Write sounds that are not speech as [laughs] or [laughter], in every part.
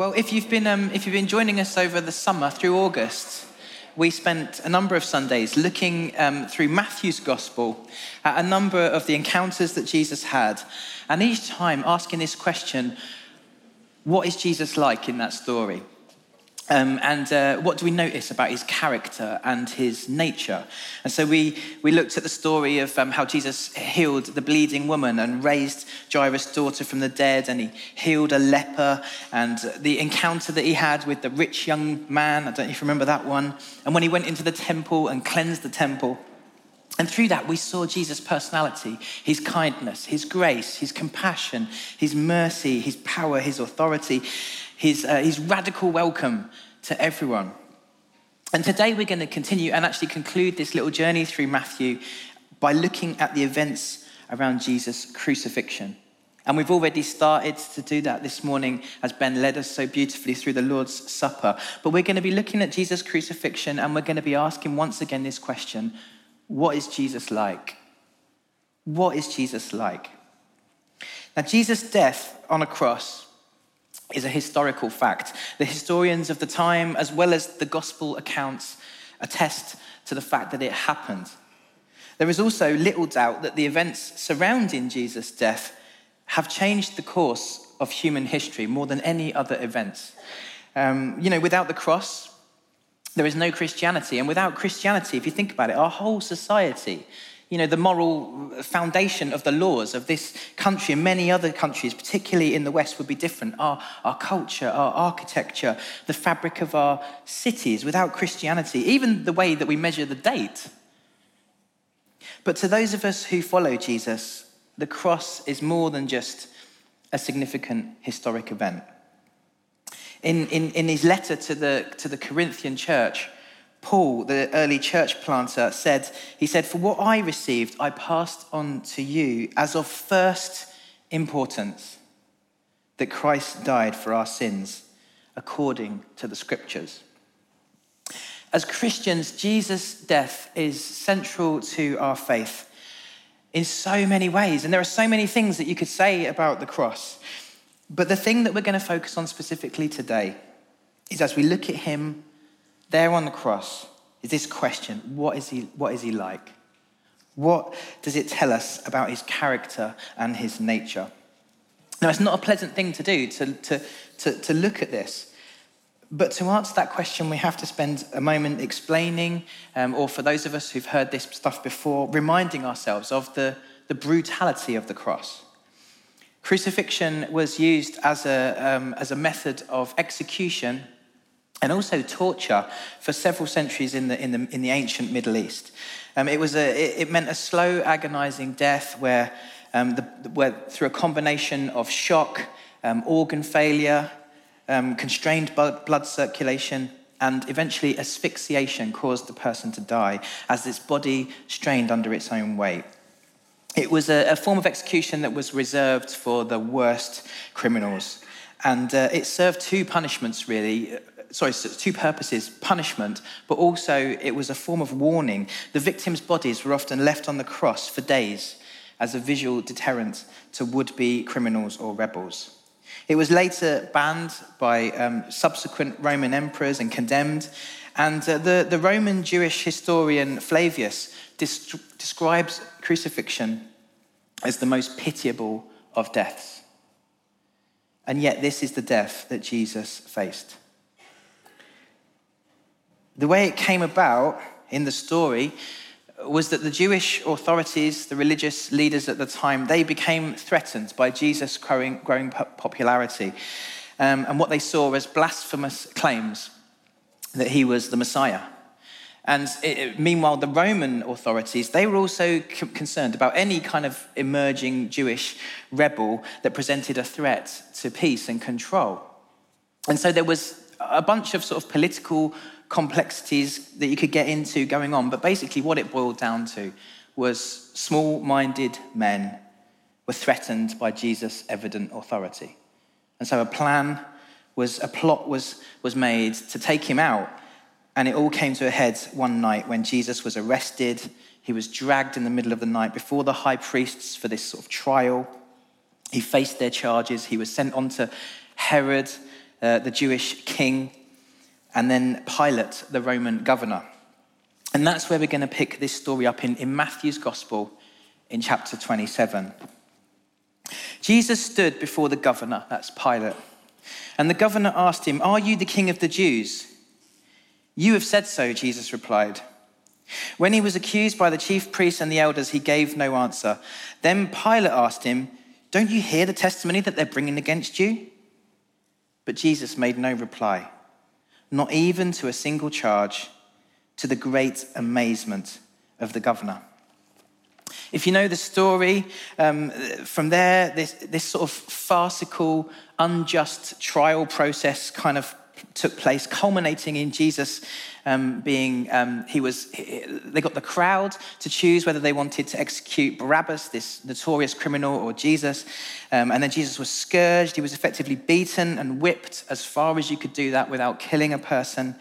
Well, if you've been um, if you've been joining us over the summer through August, we spent a number of Sundays looking um, through Matthew's Gospel at a number of the encounters that Jesus had, and each time asking this question: What is Jesus like in that story? Um, and uh, what do we notice about his character and his nature? And so we, we looked at the story of um, how Jesus healed the bleeding woman and raised Jairus' daughter from the dead, and he healed a leper, and the encounter that he had with the rich young man. I don't know if you remember that one. And when he went into the temple and cleansed the temple. And through that, we saw Jesus' personality, his kindness, his grace, his compassion, his mercy, his power, his authority his, uh, his radical welcome to everyone. And today we're going to continue and actually conclude this little journey through Matthew by looking at the events around Jesus' crucifixion. And we've already started to do that this morning as Ben led us so beautifully through the Lord's Supper. But we're going to be looking at Jesus' crucifixion and we're going to be asking once again this question What is Jesus like? What is Jesus like? Now, Jesus' death on a cross is a historical fact. The historians of the time, as well as the gospel accounts, attest to the fact that it happened. There is also little doubt that the events surrounding Jesus' death have changed the course of human history more than any other events. Um, you know, without the cross, there is no Christianity. And without Christianity, if you think about it, our whole society you know, the moral foundation of the laws of this country and many other countries, particularly in the West, would be different. Our, our culture, our architecture, the fabric of our cities, without Christianity, even the way that we measure the date. But to those of us who follow Jesus, the cross is more than just a significant historic event. In, in, in his letter to the, to the Corinthian church, Paul, the early church planter, said, he said, For what I received, I passed on to you as of first importance that Christ died for our sins according to the scriptures. As Christians, Jesus' death is central to our faith in so many ways. And there are so many things that you could say about the cross. But the thing that we're going to focus on specifically today is as we look at him there on the cross is this question what is he, what is he like? What does it tell us about his character and his nature? Now, it's not a pleasant thing to do to, to, to, to look at this. But to answer that question, we have to spend a moment explaining, um, or for those of us who've heard this stuff before, reminding ourselves of the, the brutality of the cross. Crucifixion was used as a, um, as a method of execution and also torture for several centuries in the, in the, in the ancient Middle East. Um, it, was a, it, it, meant a slow, agonizing death where, um, the, where through a combination of shock, um, organ failure, um, constrained blood, circulation, and eventually asphyxiation caused the person to die as its body strained under its own weight. It was a, a form of execution that was reserved for the worst criminals. And uh, it served two punishments, really sorry, two purposes punishment, but also it was a form of warning. The victims' bodies were often left on the cross for days as a visual deterrent to would be criminals or rebels. It was later banned by um, subsequent Roman emperors and condemned. And uh, the, the Roman Jewish historian Flavius describes crucifixion as the most pitiable of deaths. And yet, this is the death that Jesus faced. The way it came about in the story was that the Jewish authorities, the religious leaders at the time, they became threatened by Jesus' growing, growing popularity. Um, and what they saw as blasphemous claims that he was the Messiah. And it, meanwhile, the Roman authorities, they were also c- concerned about any kind of emerging Jewish rebel that presented a threat to peace and control. And so there was a bunch of sort of political complexities that you could get into going on. But basically, what it boiled down to was small minded men were threatened by Jesus' evident authority. And so a plan was, a plot was, was made to take him out. And it all came to a head one night when Jesus was arrested. He was dragged in the middle of the night before the high priests for this sort of trial. He faced their charges. He was sent on to Herod uh, the Jewish king, and then Pilate, the Roman governor. And that's where we're going to pick this story up in, in Matthew's Gospel in chapter 27. Jesus stood before the governor, that's Pilate, and the governor asked him, Are you the king of the Jews? You have said so, Jesus replied. When he was accused by the chief priests and the elders, he gave no answer. Then Pilate asked him, Don't you hear the testimony that they're bringing against you? But Jesus made no reply, not even to a single charge, to the great amazement of the governor. If you know the story, um, from there, this, this sort of farcical, unjust trial process kind of took place, culminating in Jesus um, being, um, he was, they got the crowd to choose whether they wanted to execute Barabbas, this notorious criminal, or Jesus. Um, and then Jesus was scourged. He was effectively beaten and whipped as far as you could do that without killing a person.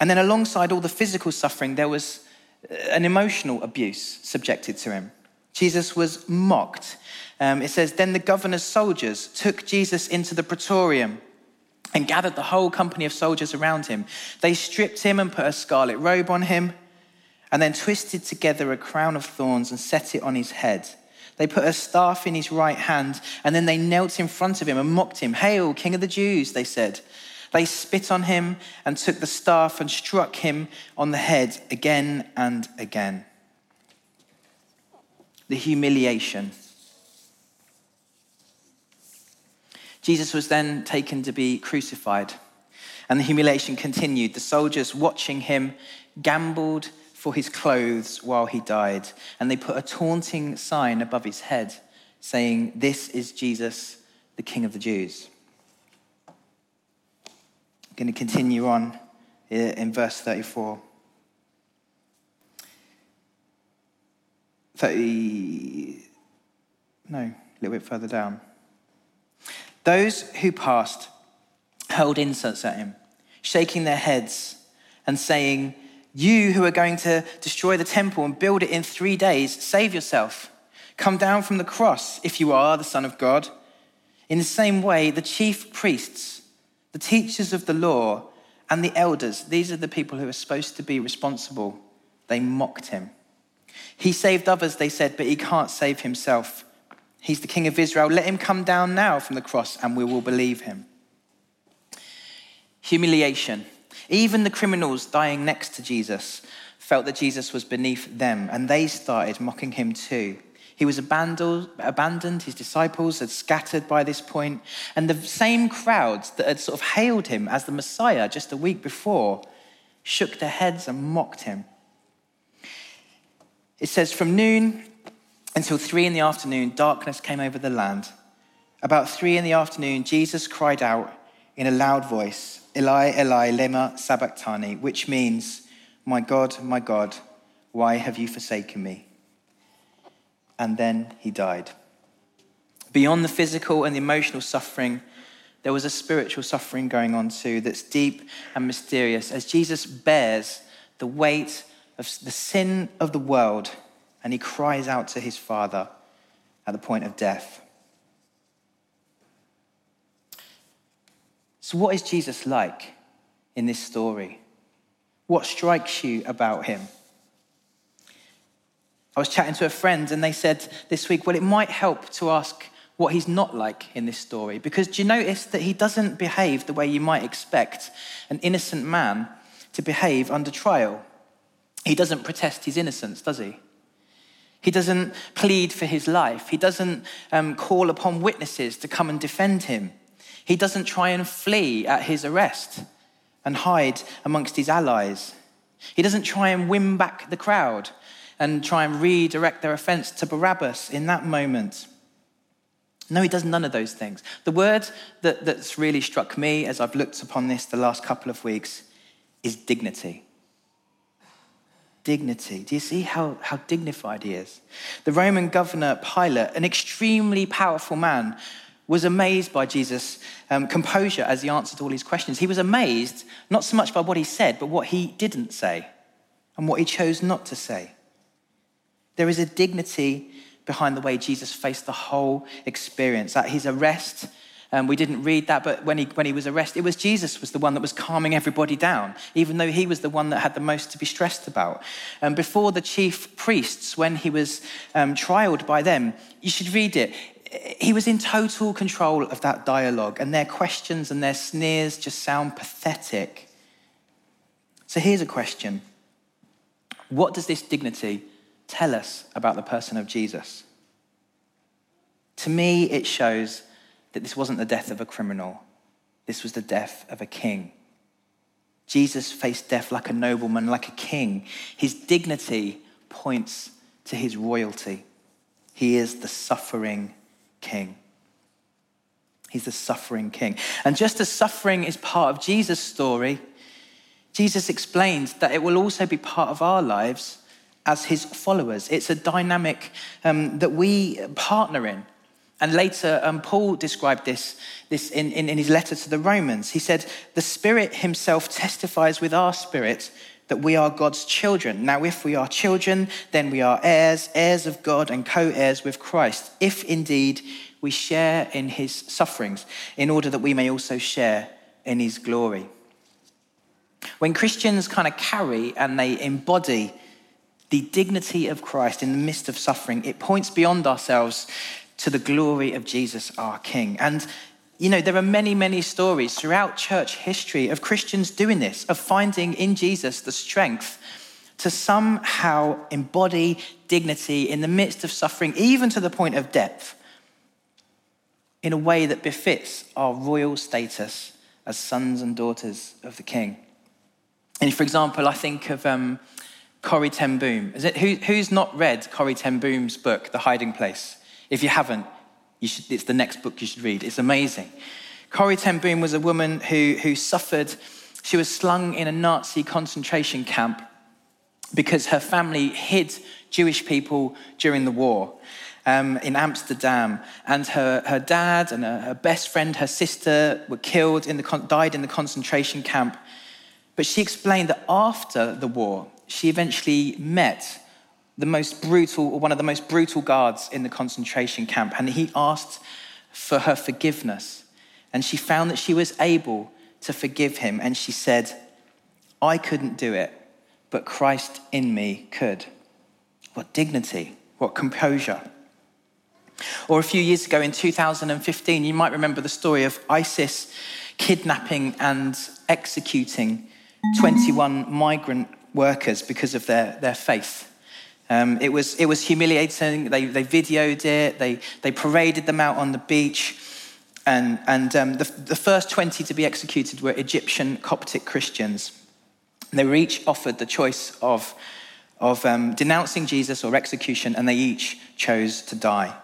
And then alongside all the physical suffering, there was uh, an emotional abuse subjected to him. Jesus was mocked. Um, it says, Then the governor's soldiers took Jesus into the praetorium and gathered the whole company of soldiers around him. They stripped him and put a scarlet robe on him, and then twisted together a crown of thorns and set it on his head. They put a staff in his right hand, and then they knelt in front of him and mocked him. Hail, King of the Jews, they said. They spit on him and took the staff and struck him on the head again and again. The humiliation Jesus was then taken to be crucified, and the humiliation continued. The soldiers watching him gambled for his clothes while he died, and they put a taunting sign above his head saying, This is Jesus, the King of the Jews. I'm going to continue on in verse 34. 30, no, a little bit further down. Those who passed hurled insults at him, shaking their heads and saying, You who are going to destroy the temple and build it in three days, save yourself. Come down from the cross if you are the Son of God. In the same way, the chief priests, the teachers of the law, and the elders, these are the people who are supposed to be responsible, they mocked him. He saved others, they said, but he can't save himself. He's the King of Israel. Let him come down now from the cross and we will believe him. Humiliation. Even the criminals dying next to Jesus felt that Jesus was beneath them and they started mocking him too. He was abandoned, his disciples had scattered by this point, and the same crowds that had sort of hailed him as the Messiah just a week before shook their heads and mocked him. It says, From noon until three in the afternoon, darkness came over the land. About three in the afternoon, Jesus cried out in a loud voice, Eli, Eli, lema sabachthani, which means, My God, my God, why have you forsaken me? And then he died. Beyond the physical and the emotional suffering, there was a spiritual suffering going on too that's deep and mysterious as Jesus bears the weight of the sin of the world and he cries out to his father at the point of death. So, what is Jesus like in this story? What strikes you about him? I was chatting to a friend and they said this week, well, it might help to ask what he's not like in this story. Because do you notice that he doesn't behave the way you might expect an innocent man to behave under trial? He doesn't protest his innocence, does he? He doesn't plead for his life. He doesn't um, call upon witnesses to come and defend him. He doesn't try and flee at his arrest and hide amongst his allies. He doesn't try and win back the crowd and try and redirect their offense to Barabbas in that moment. No, he does none of those things. The word that, that's really struck me as I've looked upon this the last couple of weeks is dignity dignity. Do you see how, how dignified he is? The Roman governor Pilate, an extremely powerful man, was amazed by Jesus' um, composure as he answered all his questions. He was amazed not so much by what he said, but what he didn't say and what he chose not to say. There is a dignity behind the way Jesus faced the whole experience. At his arrest, Um, we didn't read that, but when he, when he was arrested, it was Jesus was the one that was calming everybody down, even though he was the one that had the most to be stressed about. Um, before the chief priests, when he was um, trialed by them, you should read it. He was in total control of that dialogue, and their questions and their sneers just sound pathetic. So here's a question What does this dignity tell us about the person of Jesus? To me, it shows that this wasn't the death of a criminal, this was the death of a king. Jesus faced death like a nobleman, like a king. His dignity points to his royalty. He is the suffering king. He's the suffering king. And just as suffering is part of Jesus' story, Jesus explains that it will also be part of our lives as his followers. It's a dynamic um, that we partner in. And later, um, Paul described this, this in, in, in his letter to the Romans. He said, The Spirit Himself testifies with our spirit that we are God's children. Now, if we are children, then we are heirs, heirs of God, and co heirs with Christ, if indeed we share in His sufferings, in order that we may also share in His glory. When Christians kind of carry and they embody the dignity of Christ in the midst of suffering, it points beyond ourselves to the glory of Jesus, our King. And you know, there are many, many stories throughout church history of Christians doing this, of finding in Jesus the strength to somehow embody dignity in the midst of suffering, even to the point of death, in a way that befits our royal status as sons and daughters of the King. And for example, I think of um, Corrie Ten Boom. Is it, who, who's not read Corrie Ten Boom's book, The Hiding Place? If you haven't, you should, it's the next book you should read. It's amazing. Corrie Ten Boom was a woman who, who suffered, she was slung in a Nazi concentration camp because her family hid Jewish people during the war. Um, in Amsterdam, and her, her dad and her, her, best friend, her sister, were killed in the died in the concentration camp. But she explained that after the war, she eventually met the most brutal, or one of the most brutal guards in the concentration camp, and he asked for her forgiveness. And she found that she was able to forgive him, and she said, I couldn't do it, but Christ in me could. What dignity, what composure. Or a few years ago in 2015, you might remember the story of ISIS kidnapping and executing 21 migrant workers because of their, their faith. Um, it, was, it was humiliating. They, they videoed it, they, they paraded them out on the beach. And, and um, the, the first 20 to be executed were Egyptian Coptic Christians. They were each offered the choice of, of um, denouncing Jesus or execution, and they each chose to die.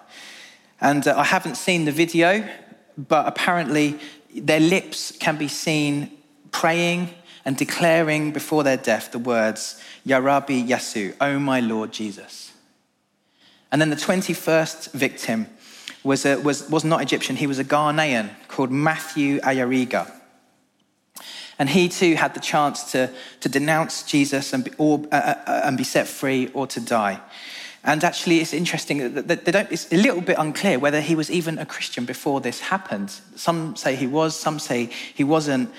And uh, I haven't seen the video, but apparently their lips can be seen praying and declaring before their death the words, Ya Rabbi Yasu, O my Lord Jesus. And then the 21st victim was, a, was, was not Egyptian, he was a Ghanaian called Matthew Ayariga. And he too had the chance to, to denounce Jesus and be, or, uh, uh, uh and be set free or to die. And actually, it's interesting that they don't, it's a little bit unclear whether he was even a Christian before this happened. Some say he was, some say he wasn't.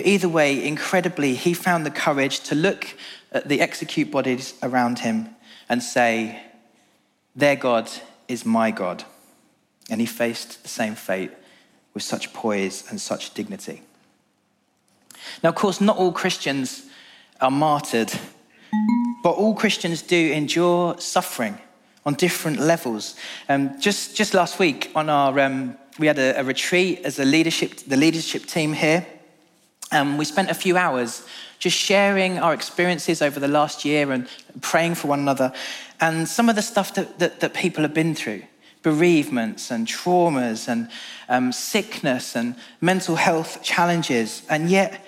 But either way, incredibly, he found the courage to look at the execute bodies around him and say, Their God is my God. And he faced the same fate with such poise and such dignity. Now, of course, not all Christians are martyred, but all Christians do endure suffering on different levels. Um, just, just last week, on our, um, we had a, a retreat as a leadership, the leadership team here. Um, we spent a few hours just sharing our experiences over the last year and praying for one another and some of the stuff that, that, that people have been through bereavements and traumas and um, sickness and mental health challenges. And yet,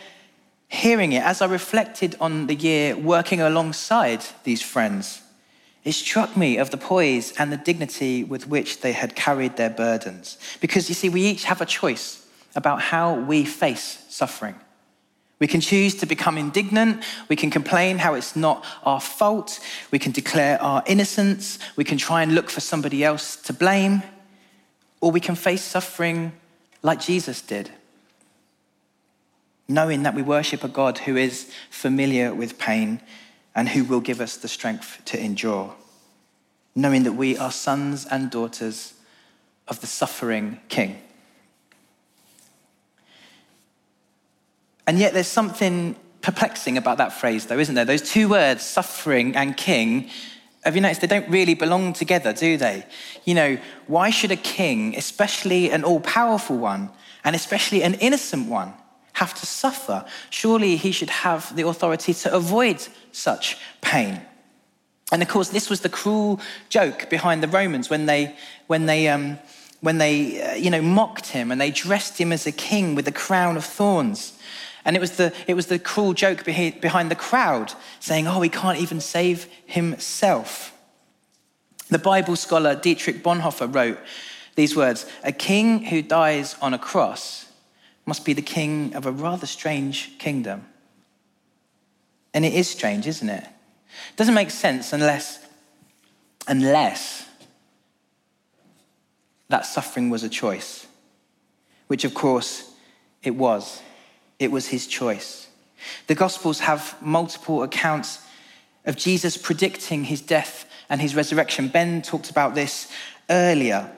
hearing it, as I reflected on the year working alongside these friends, it struck me of the poise and the dignity with which they had carried their burdens. Because you see, we each have a choice about how we face suffering. We can choose to become indignant. We can complain how it's not our fault. We can declare our innocence. We can try and look for somebody else to blame. Or we can face suffering like Jesus did, knowing that we worship a God who is familiar with pain and who will give us the strength to endure, knowing that we are sons and daughters of the suffering King. And yet, there's something perplexing about that phrase, though, isn't there? Those two words, suffering and king, have you noticed they don't really belong together, do they? You know, why should a king, especially an all powerful one, and especially an innocent one, have to suffer? Surely he should have the authority to avoid such pain. And of course, this was the cruel joke behind the Romans when they, when they, um, when they uh, you know, mocked him and they dressed him as a king with a crown of thorns. And it was the, it was the cruel joke behind the crowd saying, oh, he can't even save himself. The Bible scholar Dietrich Bonhoeffer wrote these words A king who dies on a cross must be the king of a rather strange kingdom. And it is strange, isn't it? It doesn't make sense unless, unless that suffering was a choice, which of course it was. It was his choice. The Gospels have multiple accounts of Jesus predicting his death and his resurrection. Ben talked about this earlier.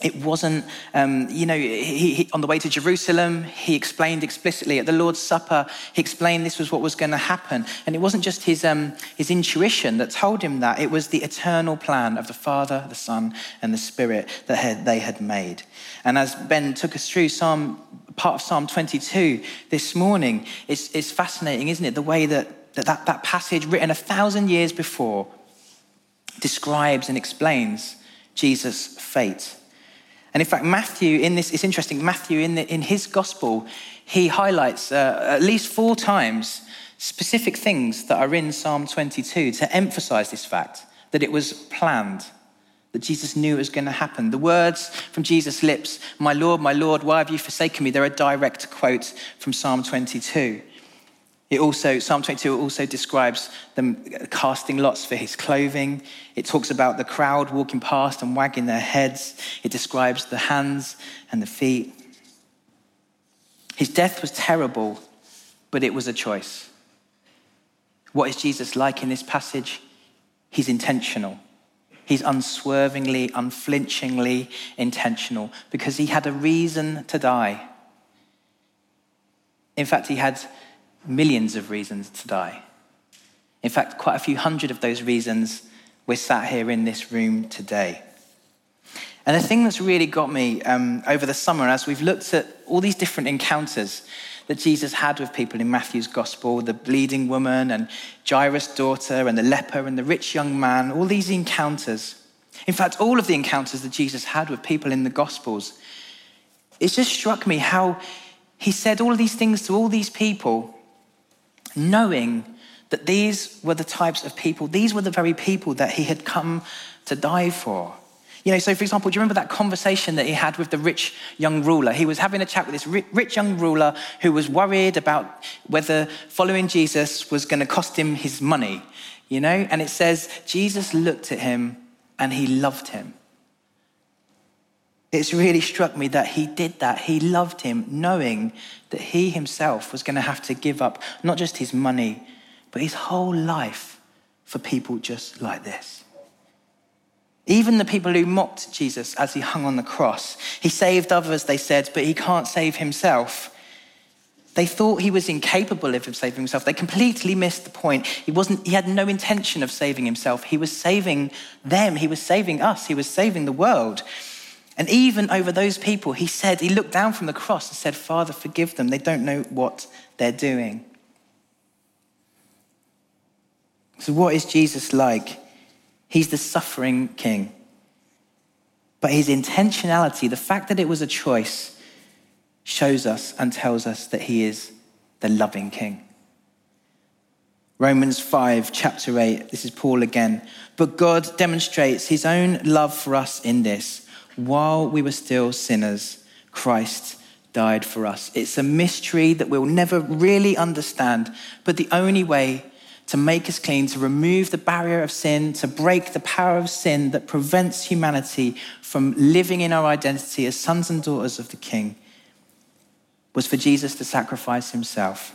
It wasn't, um, you know, he, he, on the way to Jerusalem, he explained explicitly at the Lord's Supper, he explained this was what was going to happen. And it wasn't just his, um, his intuition that told him that, it was the eternal plan of the Father, the Son, and the Spirit that had, they had made. And as Ben took us through Psalm, part of Psalm 22 this morning, it's, it's fascinating, isn't it? The way that, that, that that passage, written a thousand years before, describes and explains Jesus' fate. And in fact, Matthew, in this, it's interesting, Matthew, in, the, in his gospel, he highlights uh, at least four times specific things that are in Psalm 22 to emphasize this fact that it was planned, that Jesus knew it was going to happen. The words from Jesus' lips, My Lord, my Lord, why have you forsaken me? They're a direct quote from Psalm 22. It also, Psalm 22 also describes them casting lots for his clothing. It talks about the crowd walking past and wagging their heads. It describes the hands and the feet. His death was terrible, but it was a choice. What is Jesus like in this passage? He's intentional. He's unswervingly, unflinchingly intentional because he had a reason to die. In fact, he had millions of reasons to die. In fact, quite a few hundred of those reasons we're sat here in this room today. And the thing that's really got me um, over the summer, as we've looked at all these different encounters that Jesus had with people in Matthew's gospel the bleeding woman and Jairus' daughter and the leper and the rich young man, all these encounters. In fact, all of the encounters that Jesus had with people in the gospels, it just struck me how he said all of these things to all these people knowing that these were the types of people, these were the very people that he had come to die for. You know, so for example, do you remember that conversation that he had with the rich young ruler? He was having a chat with this rich young ruler who was worried about whether following Jesus was going to cost him his money, you know? And it says, Jesus looked at him and he loved him. It's really struck me that he did that. He loved him, knowing that he himself was going to have to give up not just his money, but his whole life for people just like this. Even the people who mocked Jesus as he hung on the cross, he saved others, they said, but he can't save himself. They thought he was incapable of saving himself. They completely missed the point. He, wasn't, he had no intention of saving himself. He was saving them. He was saving us. He was saving the world. And even over those people, he said, he looked down from the cross and said, Father, forgive them. They don't know what they're doing. So, what is Jesus like? He's the suffering king. But his intentionality, the fact that it was a choice, shows us and tells us that he is the loving king. Romans 5, chapter 8, this is Paul again. But God demonstrates his own love for us in this while we were still sinners, Christ died for us. It's a mystery that we'll never really understand, but the only way to make us clean, to remove the barrier of sin, to break the power of sin that prevents humanity from living in our identity as sons and daughters of the King, was for Jesus to sacrifice himself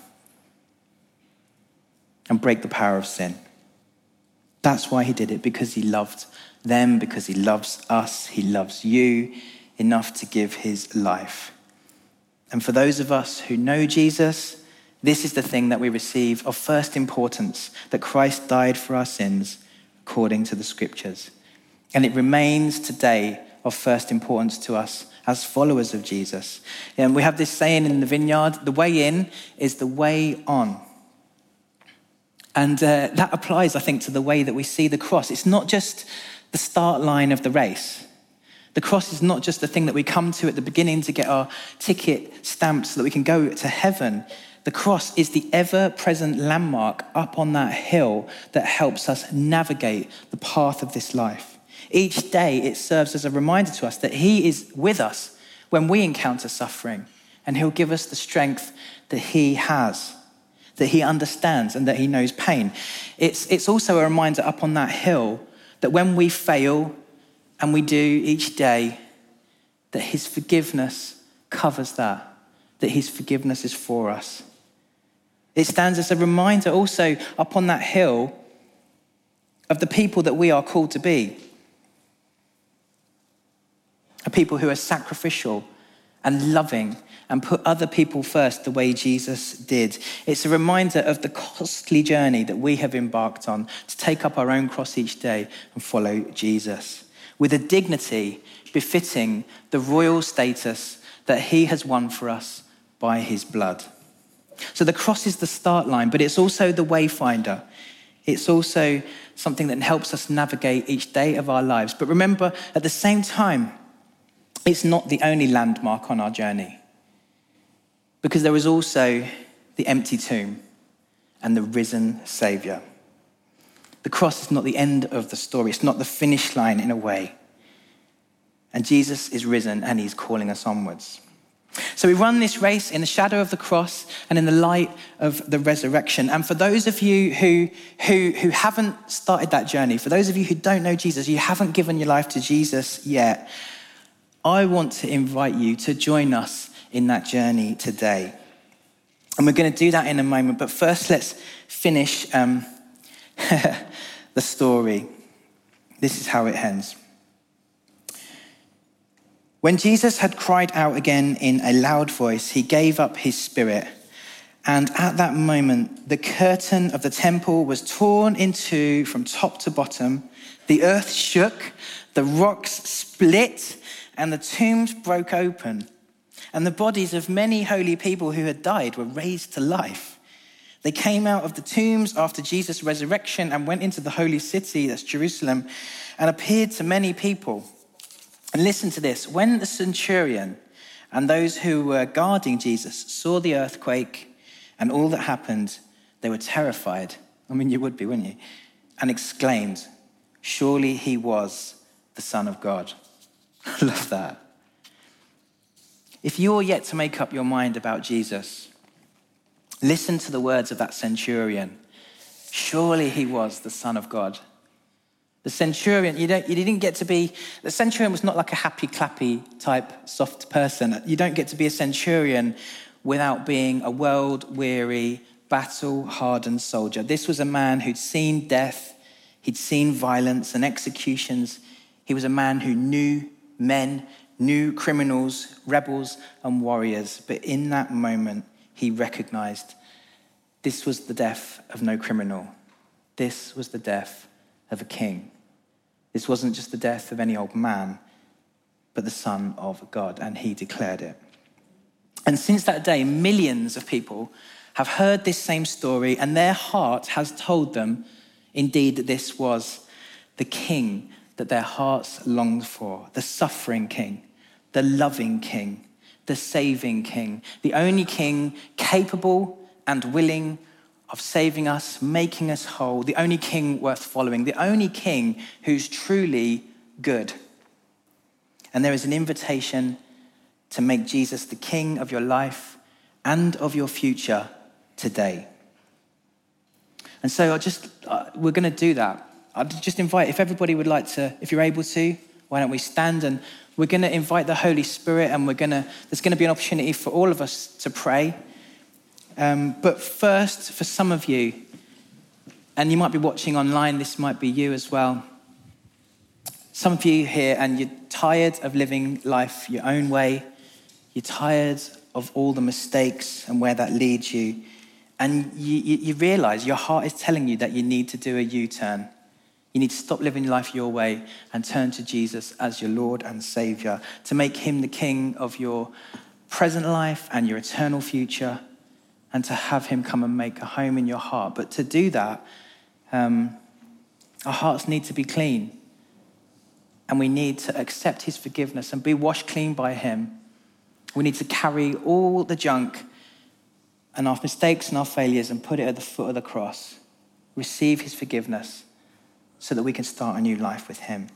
and break the power of sin. That's why he did it, because he loved them, because he loves us, he loves you enough to give his life. And for those of us who know Jesus, this is the thing that we receive of first importance that Christ died for our sins according to the scriptures. And it remains today of first importance to us as followers of Jesus. And we have this saying in the vineyard the way in is the way on. And uh, that applies, I think, to the way that we see the cross. It's not just the start line of the race. The cross is not just the thing that we come to at the beginning to get our ticket stamped so that we can go to heaven. The cross is the ever present landmark up on that hill that helps us navigate the path of this life. Each day, it serves as a reminder to us that He is with us when we encounter suffering, and He'll give us the strength that He has, that He understands, and that He knows pain. It's, it's also a reminder up on that hill that when we fail, and we do each day, that His forgiveness covers that, that His forgiveness is for us. It stands as a reminder also up on that hill of the people that we are called to be. A people who are sacrificial and loving and put other people first the way Jesus did. It's a reminder of the costly journey that we have embarked on to take up our own cross each day and follow Jesus with a dignity befitting the royal status that he has won for us by his blood. So the cross is the start line, but it's also the wayfinder. It's also something that helps us navigate each day of our lives. But remember, at the same time, it's not the only landmark on our journey. Because there is also the empty tomb and the risen Savior. The cross is not the end of the story, it's not the finish line in a way. And Jesus is risen and he's calling us onwards. So we run this race in the shadow of the cross and in the light of the resurrection. And for those of you who, who, who haven't started that journey, for those of you who don't know Jesus, you haven't given your life to Jesus yet, I want to invite you to join us in that journey today. And we're going to do that in a moment. But first, let's finish um, [laughs] the story. This is how it ends. When Jesus had cried out again in a loud voice, he gave up his spirit. And at that moment, the curtain of the temple was torn in two from top to bottom. The earth shook, the rocks split, and the tombs broke open. And the bodies of many holy people who had died were raised to life. They came out of the tombs after Jesus' resurrection and went into the holy city, that's Jerusalem, and appeared to many people. And listen to this when the centurion and those who were guarding Jesus saw the earthquake and all that happened, they were terrified. I mean, you would be, wouldn't you? And exclaimed, Surely he was the Son of God. I [laughs] love that. If you're yet to make up your mind about Jesus, listen to the words of that centurion. Surely he was the Son of God. The centurion, you, don't, you didn't get to be, the centurion was not like a happy clappy type soft person. You don't get to be a centurion without being a world weary, battle hardened soldier. This was a man who'd seen death, he'd seen violence and executions. He was a man who knew men, knew criminals, rebels, and warriors. But in that moment, he recognized this was the death of no criminal, this was the death of a king. This wasn't just the death of any old man, but the Son of God, and he declared it. And since that day, millions of people have heard this same story, and their heart has told them, indeed, that this was the king that their hearts longed for the suffering king, the loving king, the saving king, the only king capable and willing of saving us, making us whole, the only king worth following, the only king who's truly good. And there is an invitation to make Jesus the king of your life and of your future today. And so I just, uh, we're going to do that. I'd just invite, if everybody would like to, if you're able to, why don't we stand and we're going to invite the Holy Spirit and we're going to, there's going to be an opportunity for all of us to pray. Um, but first, for some of you, and you might be watching online, this might be you as well. Some of you here, and you're tired of living life your own way. You're tired of all the mistakes and where that leads you. And you, you, you realize your heart is telling you that you need to do a U turn. You need to stop living life your way and turn to Jesus as your Lord and Savior, to make him the King of your present life and your eternal future, and to have him come and make a home in your heart. But to do that, um, our hearts need to be clean. And we need to accept his forgiveness and be washed clean by him. We need to carry all the junk and our mistakes and our failures and put it at the foot of the cross. Receive his forgiveness so that we can start a new life with Him.